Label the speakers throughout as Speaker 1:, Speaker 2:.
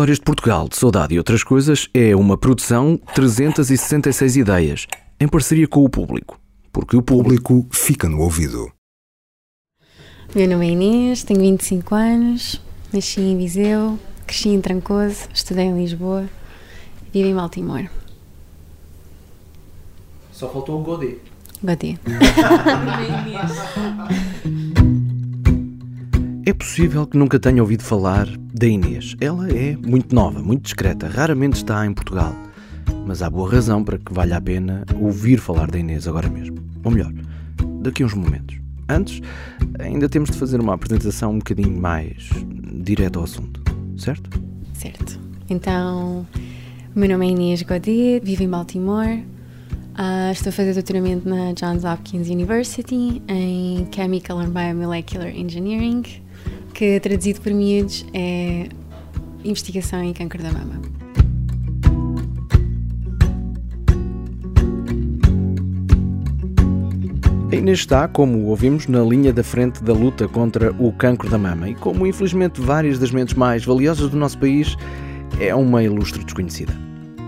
Speaker 1: Histórias de Portugal, de Saudade e Outras Coisas é uma produção 366 ideias, em parceria com o público. Porque o público fica no ouvido.
Speaker 2: Meu nome é Inês, tenho 25 anos, nasci em Viseu, cresci em Trancoso, estudei em Lisboa, vivo em Baltimore.
Speaker 3: Só faltou o Godê.
Speaker 2: Godê.
Speaker 1: É possível que nunca tenha ouvido falar da Inês. Ela é muito nova, muito discreta, raramente está em Portugal. Mas há boa razão para que valha a pena ouvir falar da Inês agora mesmo. Ou melhor, daqui a uns momentos. Antes, ainda temos de fazer uma apresentação um bocadinho mais direto ao assunto, certo?
Speaker 2: Certo. Então, o meu nome é Inês Godet, vivo em Baltimore. Uh, estou a fazer doutoramento na Johns Hopkins University em Chemical and Biomolecular Engineering, que traduzido por miúdos é investigação em câncer da mama.
Speaker 1: A Inês está, como ouvimos, na linha da frente da luta contra o cancro da mama e como infelizmente várias das mentes mais valiosas do nosso país é uma ilustre desconhecida.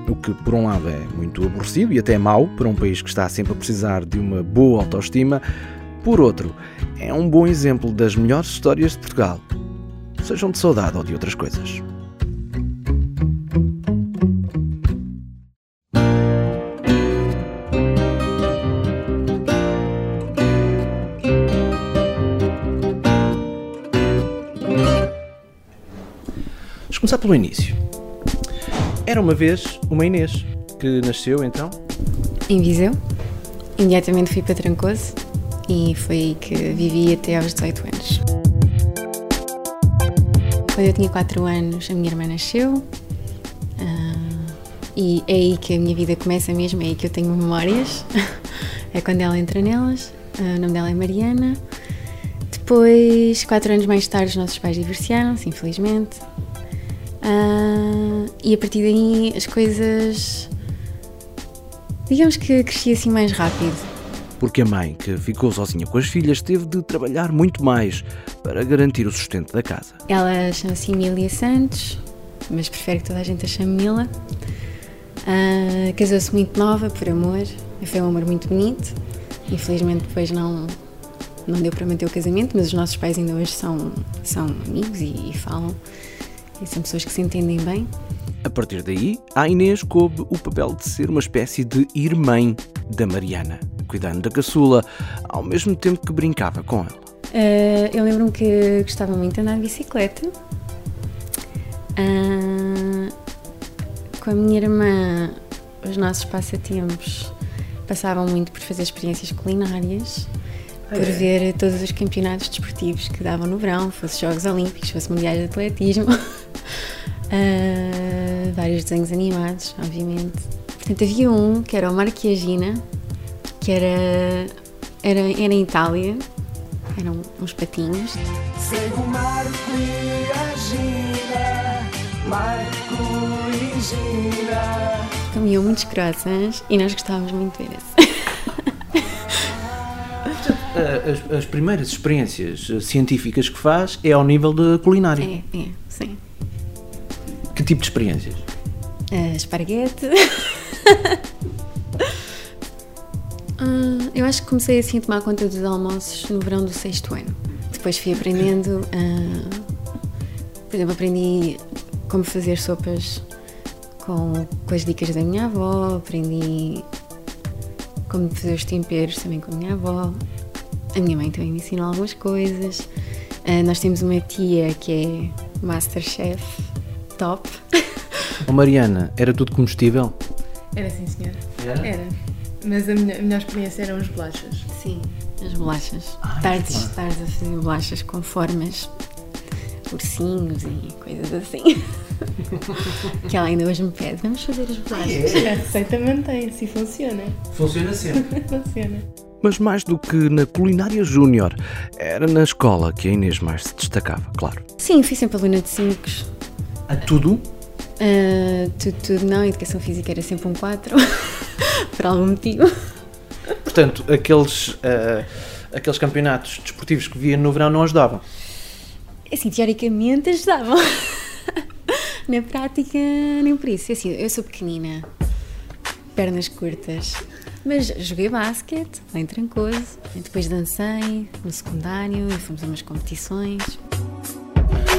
Speaker 1: O que, por um lado, é muito aborrecido e até mau para um país que está sempre a precisar de uma boa autoestima, por outro, é um bom exemplo das melhores histórias de Portugal, sejam de saudade ou de outras coisas. Vamos começar pelo início. Era uma vez uma Inês que nasceu então
Speaker 2: Em Viseu, imediatamente fui para Trancoso e foi aí que vivi até aos 18 anos. Quando eu tinha 4 anos, a minha irmã nasceu ah, e é aí que a minha vida começa mesmo, é aí que eu tenho memórias. é quando ela entra nelas. Ah, o nome dela é Mariana. Depois, 4 anos mais tarde, os nossos pais divorciaram-se, infelizmente. Ah, e a partir daí as coisas. Digamos que cresci assim mais rápido.
Speaker 1: Porque a mãe, que ficou sozinha com as filhas, teve de trabalhar muito mais para garantir o sustento da casa.
Speaker 2: Ela chama-se Emília Santos, mas prefere que toda a gente a chame Mila. Ah, Casou-se muito nova, por amor. Foi um amor muito bonito. Infelizmente, depois não, não deu para manter o casamento, mas os nossos pais ainda hoje são, são amigos e, e falam. E são pessoas que se entendem bem.
Speaker 1: A partir daí, à Inês coube o papel de ser uma espécie de irmã da Mariana, cuidando da caçula, ao mesmo tempo que brincava com ela.
Speaker 2: Ah, eu lembro-me que gostava muito de andar de bicicleta. Ah, com a minha irmã, os nossos passatempos passavam muito por fazer experiências culinárias, por ver todos os campeonatos desportivos que davam no verão, fosse Jogos Olímpicos, fosse Mundiais de Atletismo, Ah, vários desenhos animados, obviamente. Portanto, havia um que era o Marquiagina, que era, era, era em Itália, eram uns patinhos.
Speaker 4: Segue o Marco e a Gina, Marco e Gina.
Speaker 2: Comiam muitos croissants e nós gostávamos muito de ver esse.
Speaker 3: As, as primeiras experiências eh, científicas que faz é ao nível da culinária.
Speaker 2: É, é, sim.
Speaker 3: Que tipo de experiências?
Speaker 2: Ah, esparguete. Ah, eu acho que comecei assim a tomar conta dos almoços no verão do sexto ano. Depois fui aprendendo, ah, por exemplo, aprendi como fazer sopas com, com as dicas da minha avó, aprendi como fazer os temperos também com a minha avó. A minha mãe também me ensinou algumas coisas. Ah, nós temos uma tia que é Masterchef top.
Speaker 3: Oh, Mariana, era tudo comestível?
Speaker 5: Era sim, senhora.
Speaker 3: Era?
Speaker 5: Era. Mas a minha- a melhor experiência eram as bolachas.
Speaker 2: Sim, as bolachas.
Speaker 3: Ah,
Speaker 2: tardes,
Speaker 3: claro.
Speaker 2: tardes a fazer bolachas com formas, ursinhos e coisas assim. que ela ainda hoje me pede, vamos fazer as bolachas.
Speaker 5: A receita mantém-se e funciona.
Speaker 3: Funciona sempre.
Speaker 5: Funciona.
Speaker 1: Mas mais do que na culinária júnior, era na escola que a Inês mais se destacava, claro.
Speaker 2: Sim, fui sempre aluna de 5.
Speaker 3: A tudo?
Speaker 2: tudo, tudo não, educação física era sempre um 4. por algum motivo.
Speaker 3: Portanto, aqueles, eh, aqueles campeonatos desportivos que via no verão não ajudavam.
Speaker 2: Assim, teoricamente ajudavam. Na prática, nem por isso. É Assim, eu sou pequenina, pernas curtas, mas joguei basquete, bem trancoso. Depois dancei no secundário e fomos a umas competições.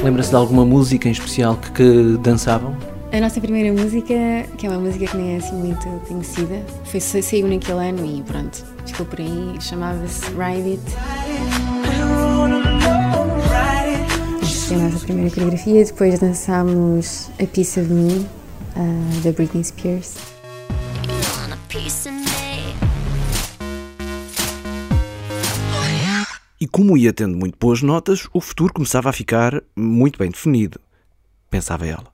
Speaker 3: Lembra-se de alguma música em especial que, que dançavam?
Speaker 2: A nossa primeira música, que é uma música que nem é assim muito conhecida, foi, saiu naquele ano e pronto, ficou por aí, chamava-se Ride It. Foi a nossa primeira coreografia, depois dançámos A Piece of Me, ah, da Britney Spears.
Speaker 1: E como ia tendo muito boas notas, o futuro começava a ficar muito bem definido, pensava ela.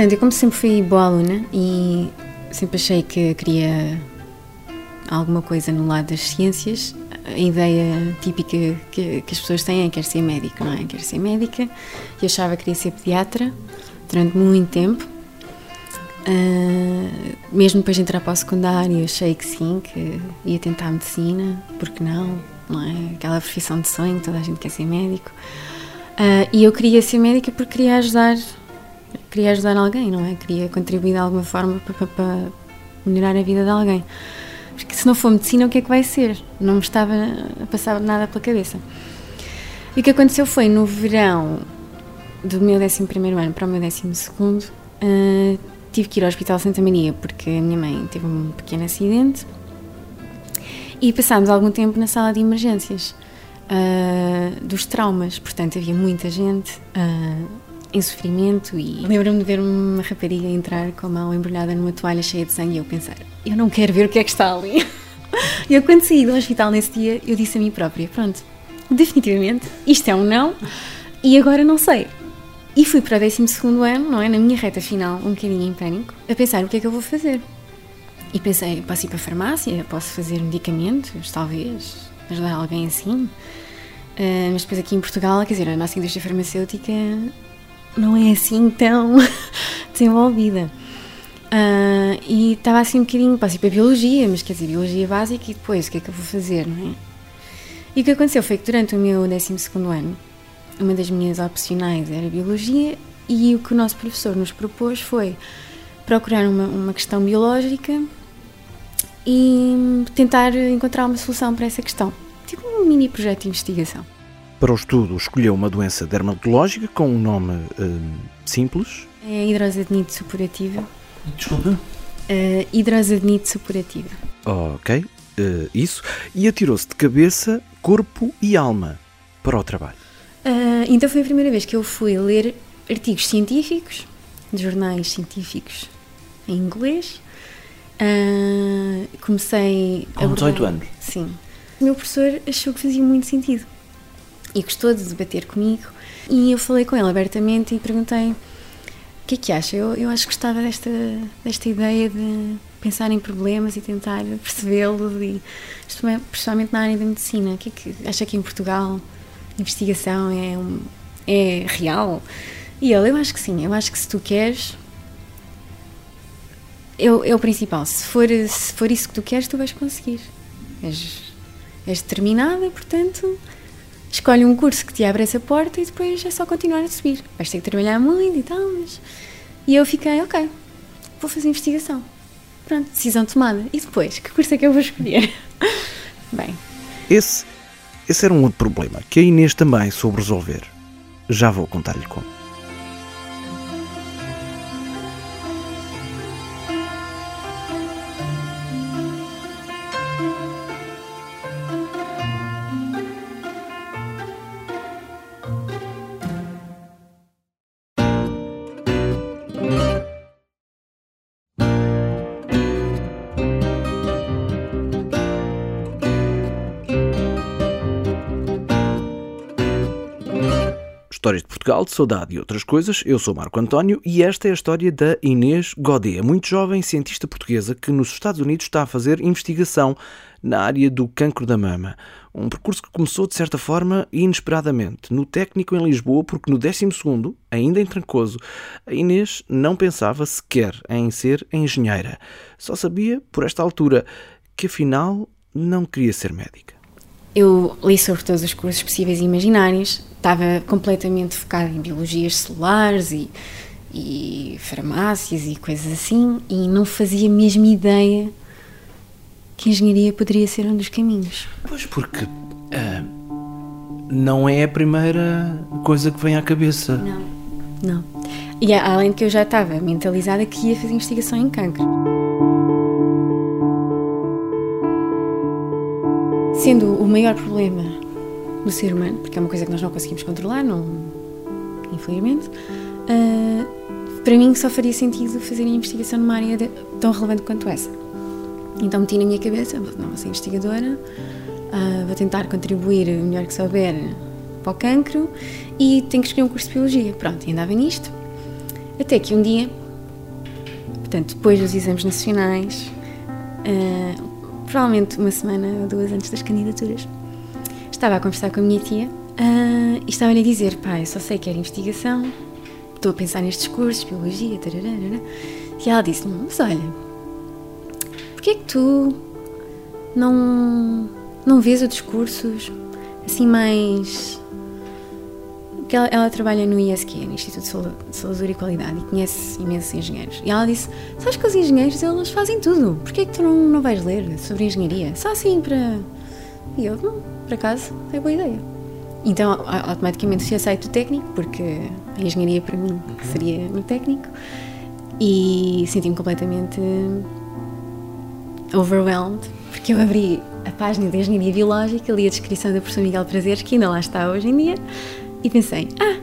Speaker 2: Portanto, eu como sempre fui boa aluna e sempre achei que queria alguma coisa no lado das ciências, a ideia típica que, que as pessoas têm é quer ser médico, não é? Quer ser médica. Eu achava que queria ser pediatra durante muito tempo. Ah, mesmo depois de entrar para o secundário, achei que sim, que ia tentar medicina, porque não, não é? Aquela profissão de sonho, toda a gente quer ser médico. Ah, e eu queria ser médica porque queria ajudar, queria ajudar alguém, não é? Queria contribuir de alguma forma para, para- para melhorar a vida de alguém. Porque se não for medicina, o que é que vai ser? Não me estava a passar nada pela cabeça. E o que aconteceu foi no verão do meu 11 ano para o meu 12, uh, tive que ir ao Hospital Santa Maria porque a minha mãe teve um pequeno acidente e passámos algum tempo na sala de emergências uh, dos traumas. Portanto, havia muita gente uh, em sofrimento e lembro-me de ver uma rapariga entrar com a mão embrulhada numa toalha cheia de sangue e eu pensar, eu não quero ver o que é que está ali. E eu, quando saí do hospital nesse dia, eu disse a mim própria: pronto, definitivamente, isto é um não e agora não sei. E fui para o 12 ano, não é? Na minha reta final, um bocadinho em pânico, a pensar o que é que eu vou fazer. E pensei: posso ir para a farmácia, posso fazer medicamentos, talvez, ajudar alguém assim. Ah, mas depois aqui em Portugal, quer dizer, a nossa indústria farmacêutica não é assim tão desenvolvida. Ah, e estava assim um bocadinho, posso ir para a biologia, mas quer dizer, biologia básica e depois o que é que eu vou fazer, não é? E o que aconteceu foi que durante o meu 12 ano, uma das minhas opcionais era biologia e o que o nosso professor nos propôs foi procurar uma, uma questão biológica e tentar encontrar uma solução para essa questão. Tipo um mini projeto de investigação.
Speaker 1: Para o estudo, escolheu uma doença dermatológica com um nome hum, simples.
Speaker 2: É a hidrosadenite supurativa.
Speaker 3: Desculpa.
Speaker 2: Uh, hidrosadenite supurativa.
Speaker 1: Ok, eh, isso. E atirou-se de cabeça, corpo e alma para o trabalho.
Speaker 2: Ah, então foi a primeira vez que eu fui ler artigos científicos, de jornais científicos em inglês. Ah, comecei a.
Speaker 3: Com
Speaker 2: abordar-
Speaker 3: 18 anos?
Speaker 2: Sim. O meu professor achou que fazia muito sentido e gostou de debater comigo. E eu falei com ele abertamente e perguntei: o que é que acha? Eu, eu acho que gostava desta, desta ideia de pensar em problemas e tentar percebê-los, e, especialmente- na área da medicina. O que é que acha que em Portugal a investigação é, um- é real? E ele: eu acho que sim, eu acho que se tu queres. é o principal. Se for, se for isso que tu queres, tu vais conseguir. És, és determinada, portanto, escolhe um curso que te abre essa porta e depois é só continuar a subir. Vais ter que trabalhar muito e tal, mas. E eu fiquei, ok, vou fazer investigação. Pronto, decisão tomada. E depois, que curso é que eu vou escolher? Bem,
Speaker 1: Esse, esse era um outro problema que a Inês também soube resolver. Já vou contar-lhe como. De saudade e outras coisas. Eu sou Marco António e esta é a história da Inês Godet, muito jovem cientista portuguesa que nos Estados Unidos está a fazer investigação na área do cancro da mama. Um percurso que começou, de certa forma, inesperadamente, no técnico em Lisboa, porque no 12º, ainda em Trancoso, a Inês não pensava sequer em ser engenheira. Só sabia, por esta altura, que afinal não queria ser médica.
Speaker 2: eu li sobre todos os cursos possíveis e imaginários, estava completamente focada em biologias celulares e, e farmácias e coisas assim, e não fazia mesmo ideia que a engenharia poderia ser um dos caminhos.
Speaker 3: Pois, porque ah, não é a primeira coisa que vem à cabeça.
Speaker 2: Não. Não. E a- além de que eu já estava mentalizada que ia fazer investigação em cancro. Sendo o maior problema do ser humano, porque é uma coisa que nós não conseguimos controlar, não, infelizmente, ah, para mim só faria sentido fazer investigação numa área de- tão relevante quanto essa. Então meti na minha cabeça, não vou ser investigadora, ah, vou tentar contribuir o melhor que souber para o cancro e tenho que escolher um curso de Biologia. Pronto, e andava nisto. Até que um dia, portanto, depois dos exames nacionais, ah, provavelmente uma semana ou duas antes das candidaturas, estava a conversar com a minha tia ah, e estava-lhe a dizer, eu só sei que era investigação, estou a pensar nestes cursos, Biologia, tararara. E ela disse-me, mas olha, porquê é que tu não, não vês outros cursos assim mais. Porque ela, ela trabalha no ISQ, no Instituto de Saúde e Qualidade, e conhece imensos engenheiros. E ela disse: Sabes que os engenheiros eles fazem tudo, porquê é que tu não, não vais ler sobre engenharia? Só assim para. E eu, não, por acaso, é boa ideia. Então, automaticamente fui aceito o técnico, porque a engenharia para mim seria no técnico, e senti-me completamente overwhelmed, porque eu abri a página da Engenharia Biológica, li a descrição da professora Miguel Prazeres, que ainda lá está hoje em dia, e pensei, ah,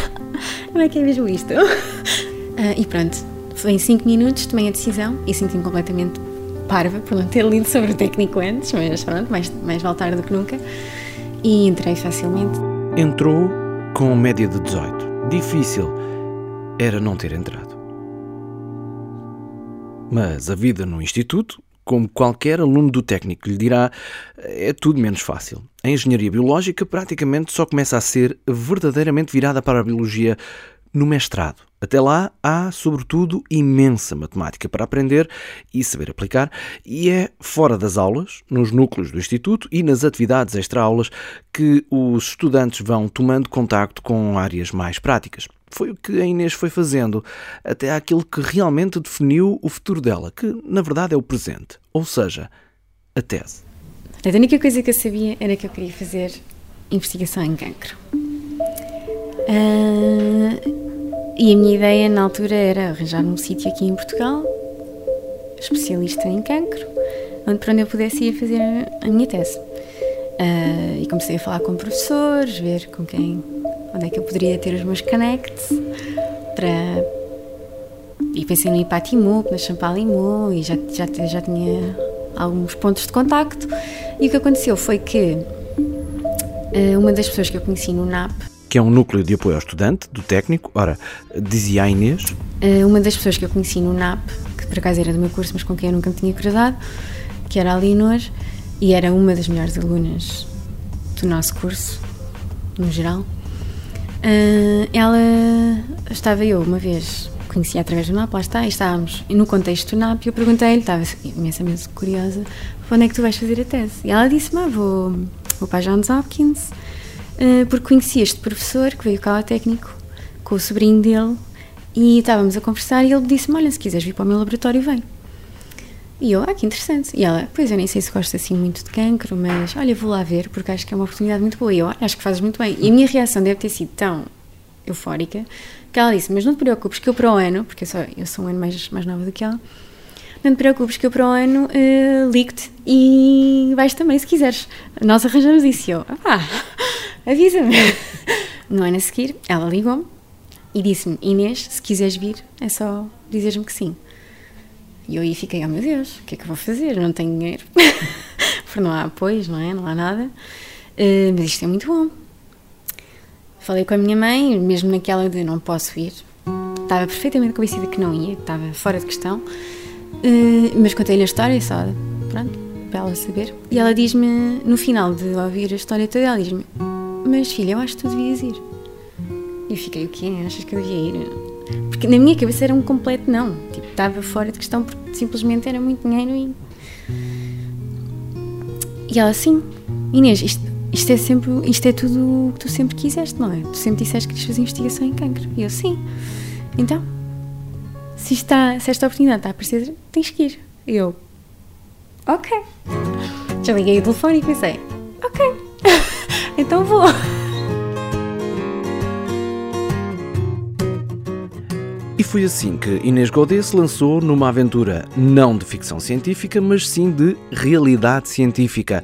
Speaker 2: como é que é mesmo isto? Ah, e pronto, foi em 5 minutos, tomei a decisão e senti-me completamente parva por não ter lido sobre o técnico antes, mas pronto, mais, mais vale tarde do que nunca, e entrei facilmente.
Speaker 1: Entrou com média de 18. Difícil era não ter entrado. Mas a vida no instituto, como qualquer aluno do técnico lhe dirá, é tudo menos fácil. A engenharia biológica praticamente só começa a ser verdadeiramente virada para a biologia no mestrado. Até lá há, sobretudo, imensa matemática para aprender e saber aplicar, e é fora das aulas, nos núcleos do Instituto e nas atividades extra-aulas que os estudantes vão tomando contacto com áreas mais práticas. Foi o que a Inês foi fazendo, até aquilo que realmente definiu o futuro dela, que na verdade é o presente, ou seja, a tese.
Speaker 2: A única coisa que eu sabia era que eu queria fazer investigação em cancro. Ah, e a minha ideia na altura era arranjar um sítio aqui em Portugal, especialista em cancro, onde para onde eu pudesse ir fazer a minha tese. Ah, e comecei a falar com professores, ver com quem, onde é que eu poderia ter os meus connects para e pensei no Ipatimu, na Champalimau e já, já, já tinha alguns pontos de contacto. E o que aconteceu foi que eh, uma das pessoas que eu conheci no NAP,
Speaker 1: Que é um núcleo de apoio ao estudante, do técnico. Ora, dizia a Inês,
Speaker 2: eh, uma das pessoas que eu conheci no NAP, que por acaso era do meu curso, mas com quem eu nunca me tinha cruzado, que era a Leonor, e era uma das melhores alunas do nosso curso, no geral. Eh, ela estava eu uma vez, conheci através do NAP, lá está, e estávamos no contexto do NAP, e eu perguntei-lhe, estava imensamente curiosa, onde é que tu vais fazer a tese? E ela disse-me, ah, vou, vou para a Johns Hopkins, porque conheci este professor que veio cá ao técnico com o sobrinho dele e estávamos a conversar e ele disse-me, olha, se quiseres vir para o meu laboratório, vem. E eu, ah, que interessante. E ela, pois eu nem sei se gosto assim muito de cancro, mas olha, vou lá ver, porque acho que é uma oportunidade muito boa. E eu, olha, acho que fazes muito bem. E a minha reação deve ter sido tão eufórica que ela disse, mas não te preocupes que eu para o ano, porque eu sou, eu sou um ano mais, mais nova do que ela, não te preocupes que eu para o ano eh, ligo-te e vais também se quiseres. Nós arranjamos isso. E eu, ah, avisa-me. No ano a seguir, ela ligou-me e disse-me, Inês, se quiseres vir, é só dizeres-me que sim. E eu aí fiquei, oh meu Deus, o que é que eu vou fazer? Não tenho dinheiro. Porque não há apoios, não é? Não há nada. Eh, mas isto é muito bom. Falei com a minha mãe, mesmo naquela de não posso ir. Estava perfeitamente convencida que não ia, estava fora de questão. Eh, mas contei-lhe a história só, pronto, para ela saber. E ela diz-me, no final de ouvir a história toda, ela diz-me: Mas filha, eu acho que tu devias ir. E eu fiquei: O quê? Achas que eu devia ir? Porque na minha cabeça era um completo não. Tipo, estava fora de questão porque simplesmente era muito dinheiro e. E ela, sim, Inês, isto, isto é sempre, isto é tudo o que tu sempre quiseste, não é? Tu sempre disseste que querias fazer investigação em cancro. E eu, sim. Então, se, está, se esta oportunidade está a aparecer, tens que ir. E eu, ok. Já liguei o telefone e pensei, ok, então vou.
Speaker 1: E foi assim que Inês Godet se lançou numa aventura não de ficção científica, mas sim de realidade científica,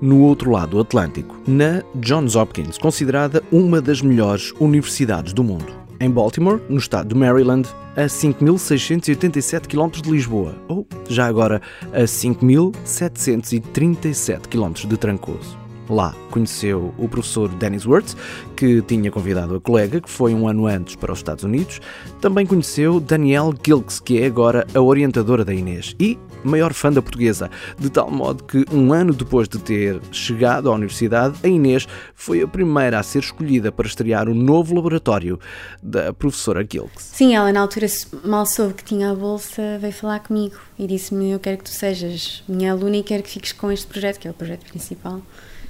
Speaker 1: no outro lado do Atlântico, na Johns Hopkins, considerada uma das melhores universidades do mundo. Em Baltimore, no estado do Maryland, a 5.687 km de Lisboa, ou, já agora, a 5.737 km de Trancoso. Lá conheceu o professor Dennis Wirtz, que tinha convidado a colega, que foi um ano antes para os Estados Unidos. Também conheceu Danielle Gilks, que é agora a orientadora da Inês e maior fã da portuguesa, de tal modo que um ano depois de ter chegado à universidade, a Inês foi a primeira a ser escolhida para estrear o novo laboratório da professora Gilks.
Speaker 2: Sim, ela na altura mal soube que tinha a bolsa, veio falar comigo e disse-me: Eu quero que tu sejas minha aluna e quero que fiques com este projeto, que é o projeto principal.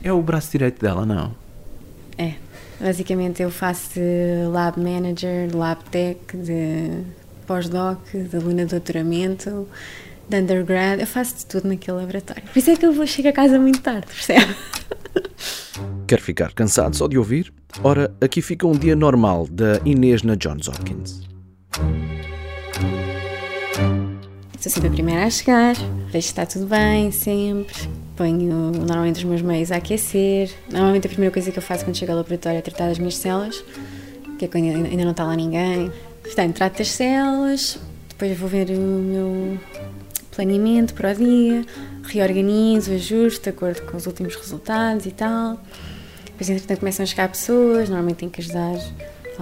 Speaker 3: É o braço direito dela, não?
Speaker 2: É, basicamente eu faço de lab manager, de lab tech, de pós-doc, de aluna de doutoramento, de undergrad, eu faço de tudo naquele laboratório. Por isso é que eu vou chegar a casa muito tarde, percebe?
Speaker 1: Quer ficar cansado só de ouvir? Ora, aqui fica um dia normal da Inês na Johns Hopkins.
Speaker 2: Sou sempre a primeira a chegar, vejo que está tudo bem, sempre. Ponho normalmente os meus meios a aquecer. Normalmente a primeira coisa que eu faço quando chego ao laboratório é tratar das minhas células, que é quando ainda não está lá ninguém. Portanto, trato das células, depois vou ver o meu planeamento para o dia, reorganizo, ajusto de acordo com os últimos resultados e tal. Depois, entretanto, começam a chegar pessoas, normalmente tenho que ajudar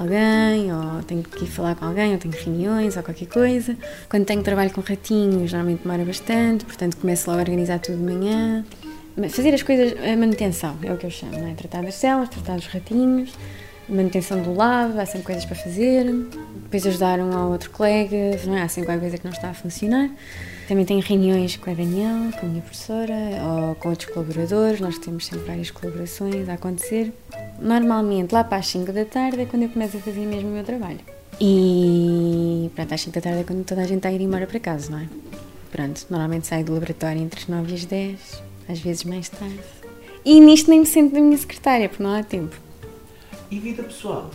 Speaker 2: alguém, ou tenho que ir falar com alguém, ou tenho reuniões, ou qualquer coisa. Quando tenho trabalho com ratinhos, normalmente demora bastante, portanto começo logo a organizar tudo de manhã. Fazer as coisas, a manutenção, é o que eu chamo, não é? Tratar das células, tratar dos ratinhos, manutenção do lab, há sempre coisas para fazer. Depois ajudar um ao outro colega, não é? Há sempre alguma coisa que não está a funcionar. Também tenho reuniões com a Daniela, com a minha professora, ou com outros colaboradores, nós temos sempre várias colaborações a acontecer. Normalmente, lá para as 5 da tarde é quando eu começo a fazer mesmo o meu trabalho. E pronto, às 5 da tarde é quando toda a gente está a ir embora para casa, não é? Pronto, normalmente saio do laboratório entre as 9 e as 10, às vezes mais tarde. E nisto nem me sento da minha secretária, porque não há tempo.
Speaker 3: E vida pessoal?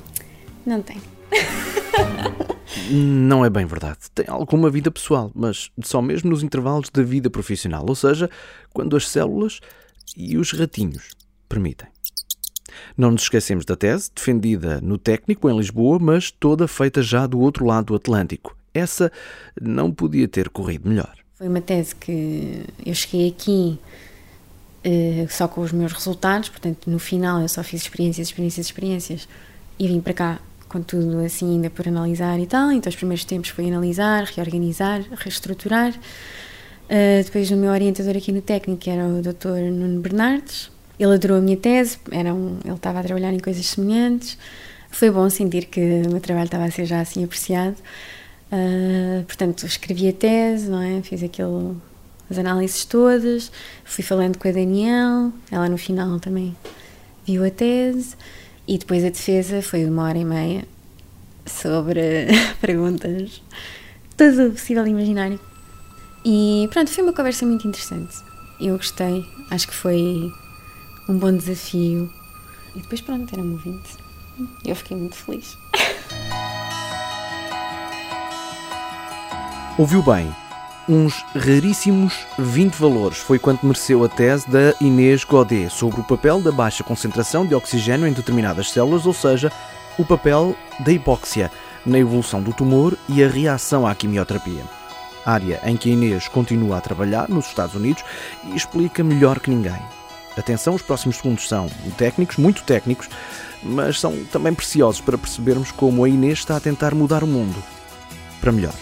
Speaker 2: Não tenho.
Speaker 1: Não é bem verdade. Tem alguma vida pessoal, mas só mesmo nos intervalos da vida profissional, ou seja, quando as células e os ratinhos permitem. Não nos esquecemos da tese, defendida no técnico em Lisboa, mas toda feita já do outro lado do Atlântico. Essa não podia ter corrido melhor.
Speaker 2: Foi uma tese que eu cheguei aqui eh, só com os meus resultados, portanto, no final eu só fiz experiências, experiências, experiências e vim para cá com tudo assim ainda por analisar e tal. Então, os primeiros tempos foi analisar, reorganizar, reestruturar. Uh, depois, o meu orientador aqui no técnico era o Dr. Nuno Bernardes. Ele adorou a minha tese, era um, ele estava a trabalhar em coisas semelhantes. Foi bom sentir que o meu trabalho estava a ser já assim apreciado. Uh, portanto, escrevi a tese, não é? Fiz aquilo, as análises todas, fui falando com a Daniel, ela no final também viu a tese. E depois a defesa foi uma hora e meia sobre perguntas, tudo possível e imaginário. E pronto, foi uma conversa muito interessante. Eu gostei, acho que foi um bom desafio. E depois, pronto, era-me ouvinte. Eu fiquei muito feliz.
Speaker 1: Ouviu bem? Uns raríssimos 20 valores foi quanto mereceu a tese da Inês Godet sobre o papel da baixa concentração de oxigênio em determinadas células, ou seja, o papel da hipóxia na evolução do tumor e a reação à quimioterapia. Área em que a Inês continua a trabalhar nos Estados Unidos e explica melhor que ninguém. Atenção, os próximos segundos são técnicos, muito técnicos, mas são também preciosos para percebermos como a Inês está a tentar mudar o mundo para melhor.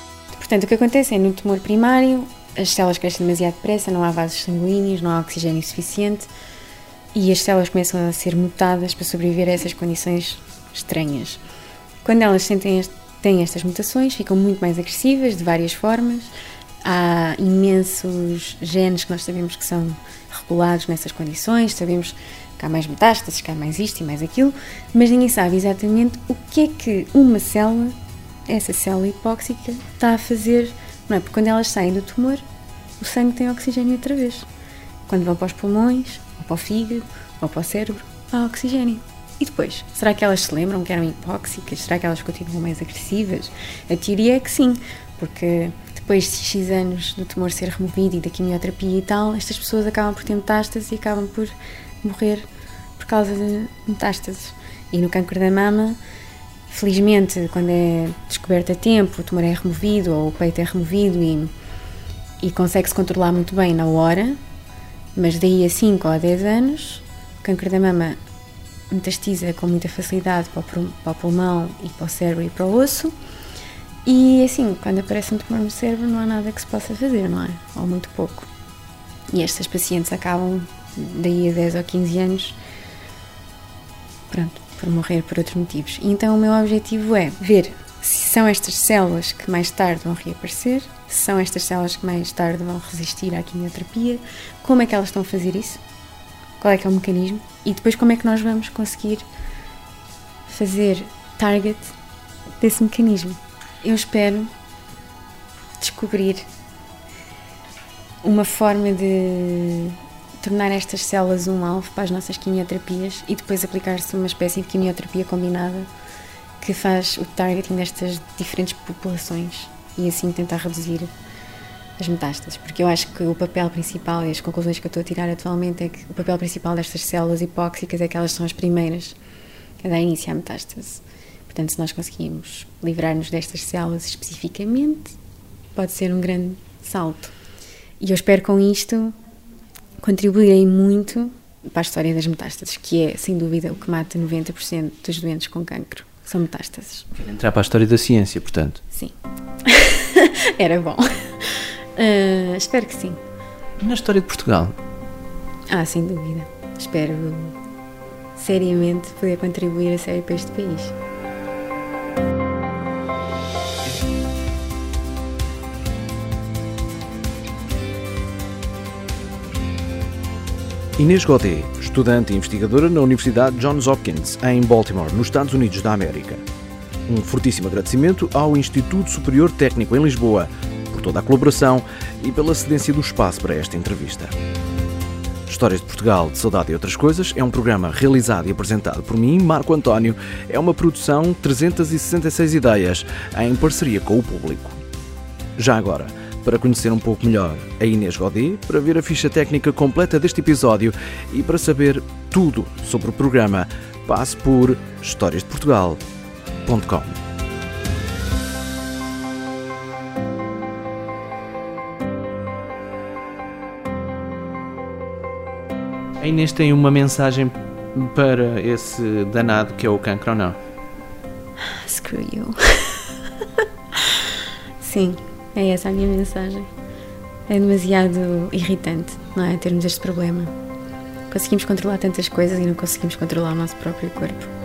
Speaker 2: Portanto, o que acontece é no tumor primário, as células crescem demasiado depressa, não há vasos sanguíneos, não há oxigênio suficiente e as células começam a ser mutadas para sobreviver a essas condições estranhas. Quando elas sentem têm estas mutações, ficam muito mais agressivas de várias formas. Há imensos genes que nós sabemos que são regulados nessas condições, sabemos que há mais metástases, que há mais isto e mais aquilo, mas ninguém sabe exatamente o que é que uma célula, essa célula hipóxica, está a fazer, não é? Porque quando elas saem do tumor, o sangue tem oxigênio outra vez. Quando vão para os pulmões, ou para o fígado, ou para o cérebro, há oxigênio. E depois, será que elas se lembram que eram hipóxicas? Será que elas continuam mais agressivas? A teoria é que sim, porque depois de X anos do tumor ser removido e da quimioterapia e tal, estas pessoas acabam por ter metástases e acabam por morrer por causa de metástases. E no câncer da mama, felizmente, quando é descoberto a tempo, o tumor é removido ou o peito é removido e, e consegue-se controlar muito bem na hora, mas daí a 5 ou a 10 anos, o câncer da mama metastiza com muita facilidade para o, pulmão e para o cérebro e para o osso. E assim, quando aparece um tumor no cérebro, não há nada que se possa fazer, não é? Ou muito pouco. E estas pacientes acabam, daí a 10 ou 15 anos, pronto, por morrer por outros motivos. E então o meu objetivo é ver se são estas células que mais tarde vão reaparecer, se são estas células que mais tarde vão resistir à quimioterapia, como é que elas estão a fazer isso, qual é que é o mecanismo e depois como é que nós vamos conseguir fazer target desse mecanismo. Eu espero descobrir uma forma de tornar estas células um alvo para as nossas quimioterapias e depois aplicar-se uma espécie de quimioterapia combinada que faz o targeting destas diferentes populações e assim tentar reduzir as metástases, porque eu acho que o papel principal e as conclusões que eu estou a tirar atualmente é que o papel principal destas células hipóxicas é que elas são as primeiras a dar início à metástase. Portanto, se nós conseguimos livrar-nos destas células especificamente, pode ser um grande salto. E eu espero com isto contribuírem muito para a história das metástases, que é, sem dúvida, o que mata 90% dos doentes com cancro. São metástases.
Speaker 3: Entrar para a história da ciência, portanto.
Speaker 2: Sim. Era bom. Ah, espero que sim.
Speaker 3: Na história de Portugal,
Speaker 2: Ah, sem dúvida. Espero seriamente poder contribuir a sério para este país.
Speaker 1: Inês Godet, estudante e investigadora na Universidade Johns Hopkins, em Baltimore, nos Estados Unidos da América. Um fortíssimo agradecimento ao Instituto Superior Técnico em Lisboa por toda a colaboração e pela cedência do espaço para esta entrevista. Histórias de Portugal, de Saudade e Outras Coisas é um programa realizado e apresentado por mim, Marco António. É uma produção 366 ideias, em parceria com o público. Já agora, para conhecer um pouco melhor a Inês Godet, para ver a ficha técnica completa deste episódio e para saber tudo sobre o programa, passe por historiasdeportugal.com.
Speaker 3: a Inês tem uma mensagem para esse danado que é o cancro ou não?
Speaker 2: Screw you. Sim, é essa a minha mensagem. É demasiado irritante, não é? Termos este problema. Conseguimos controlar tantas coisas e não conseguimos controlar o nosso próprio corpo.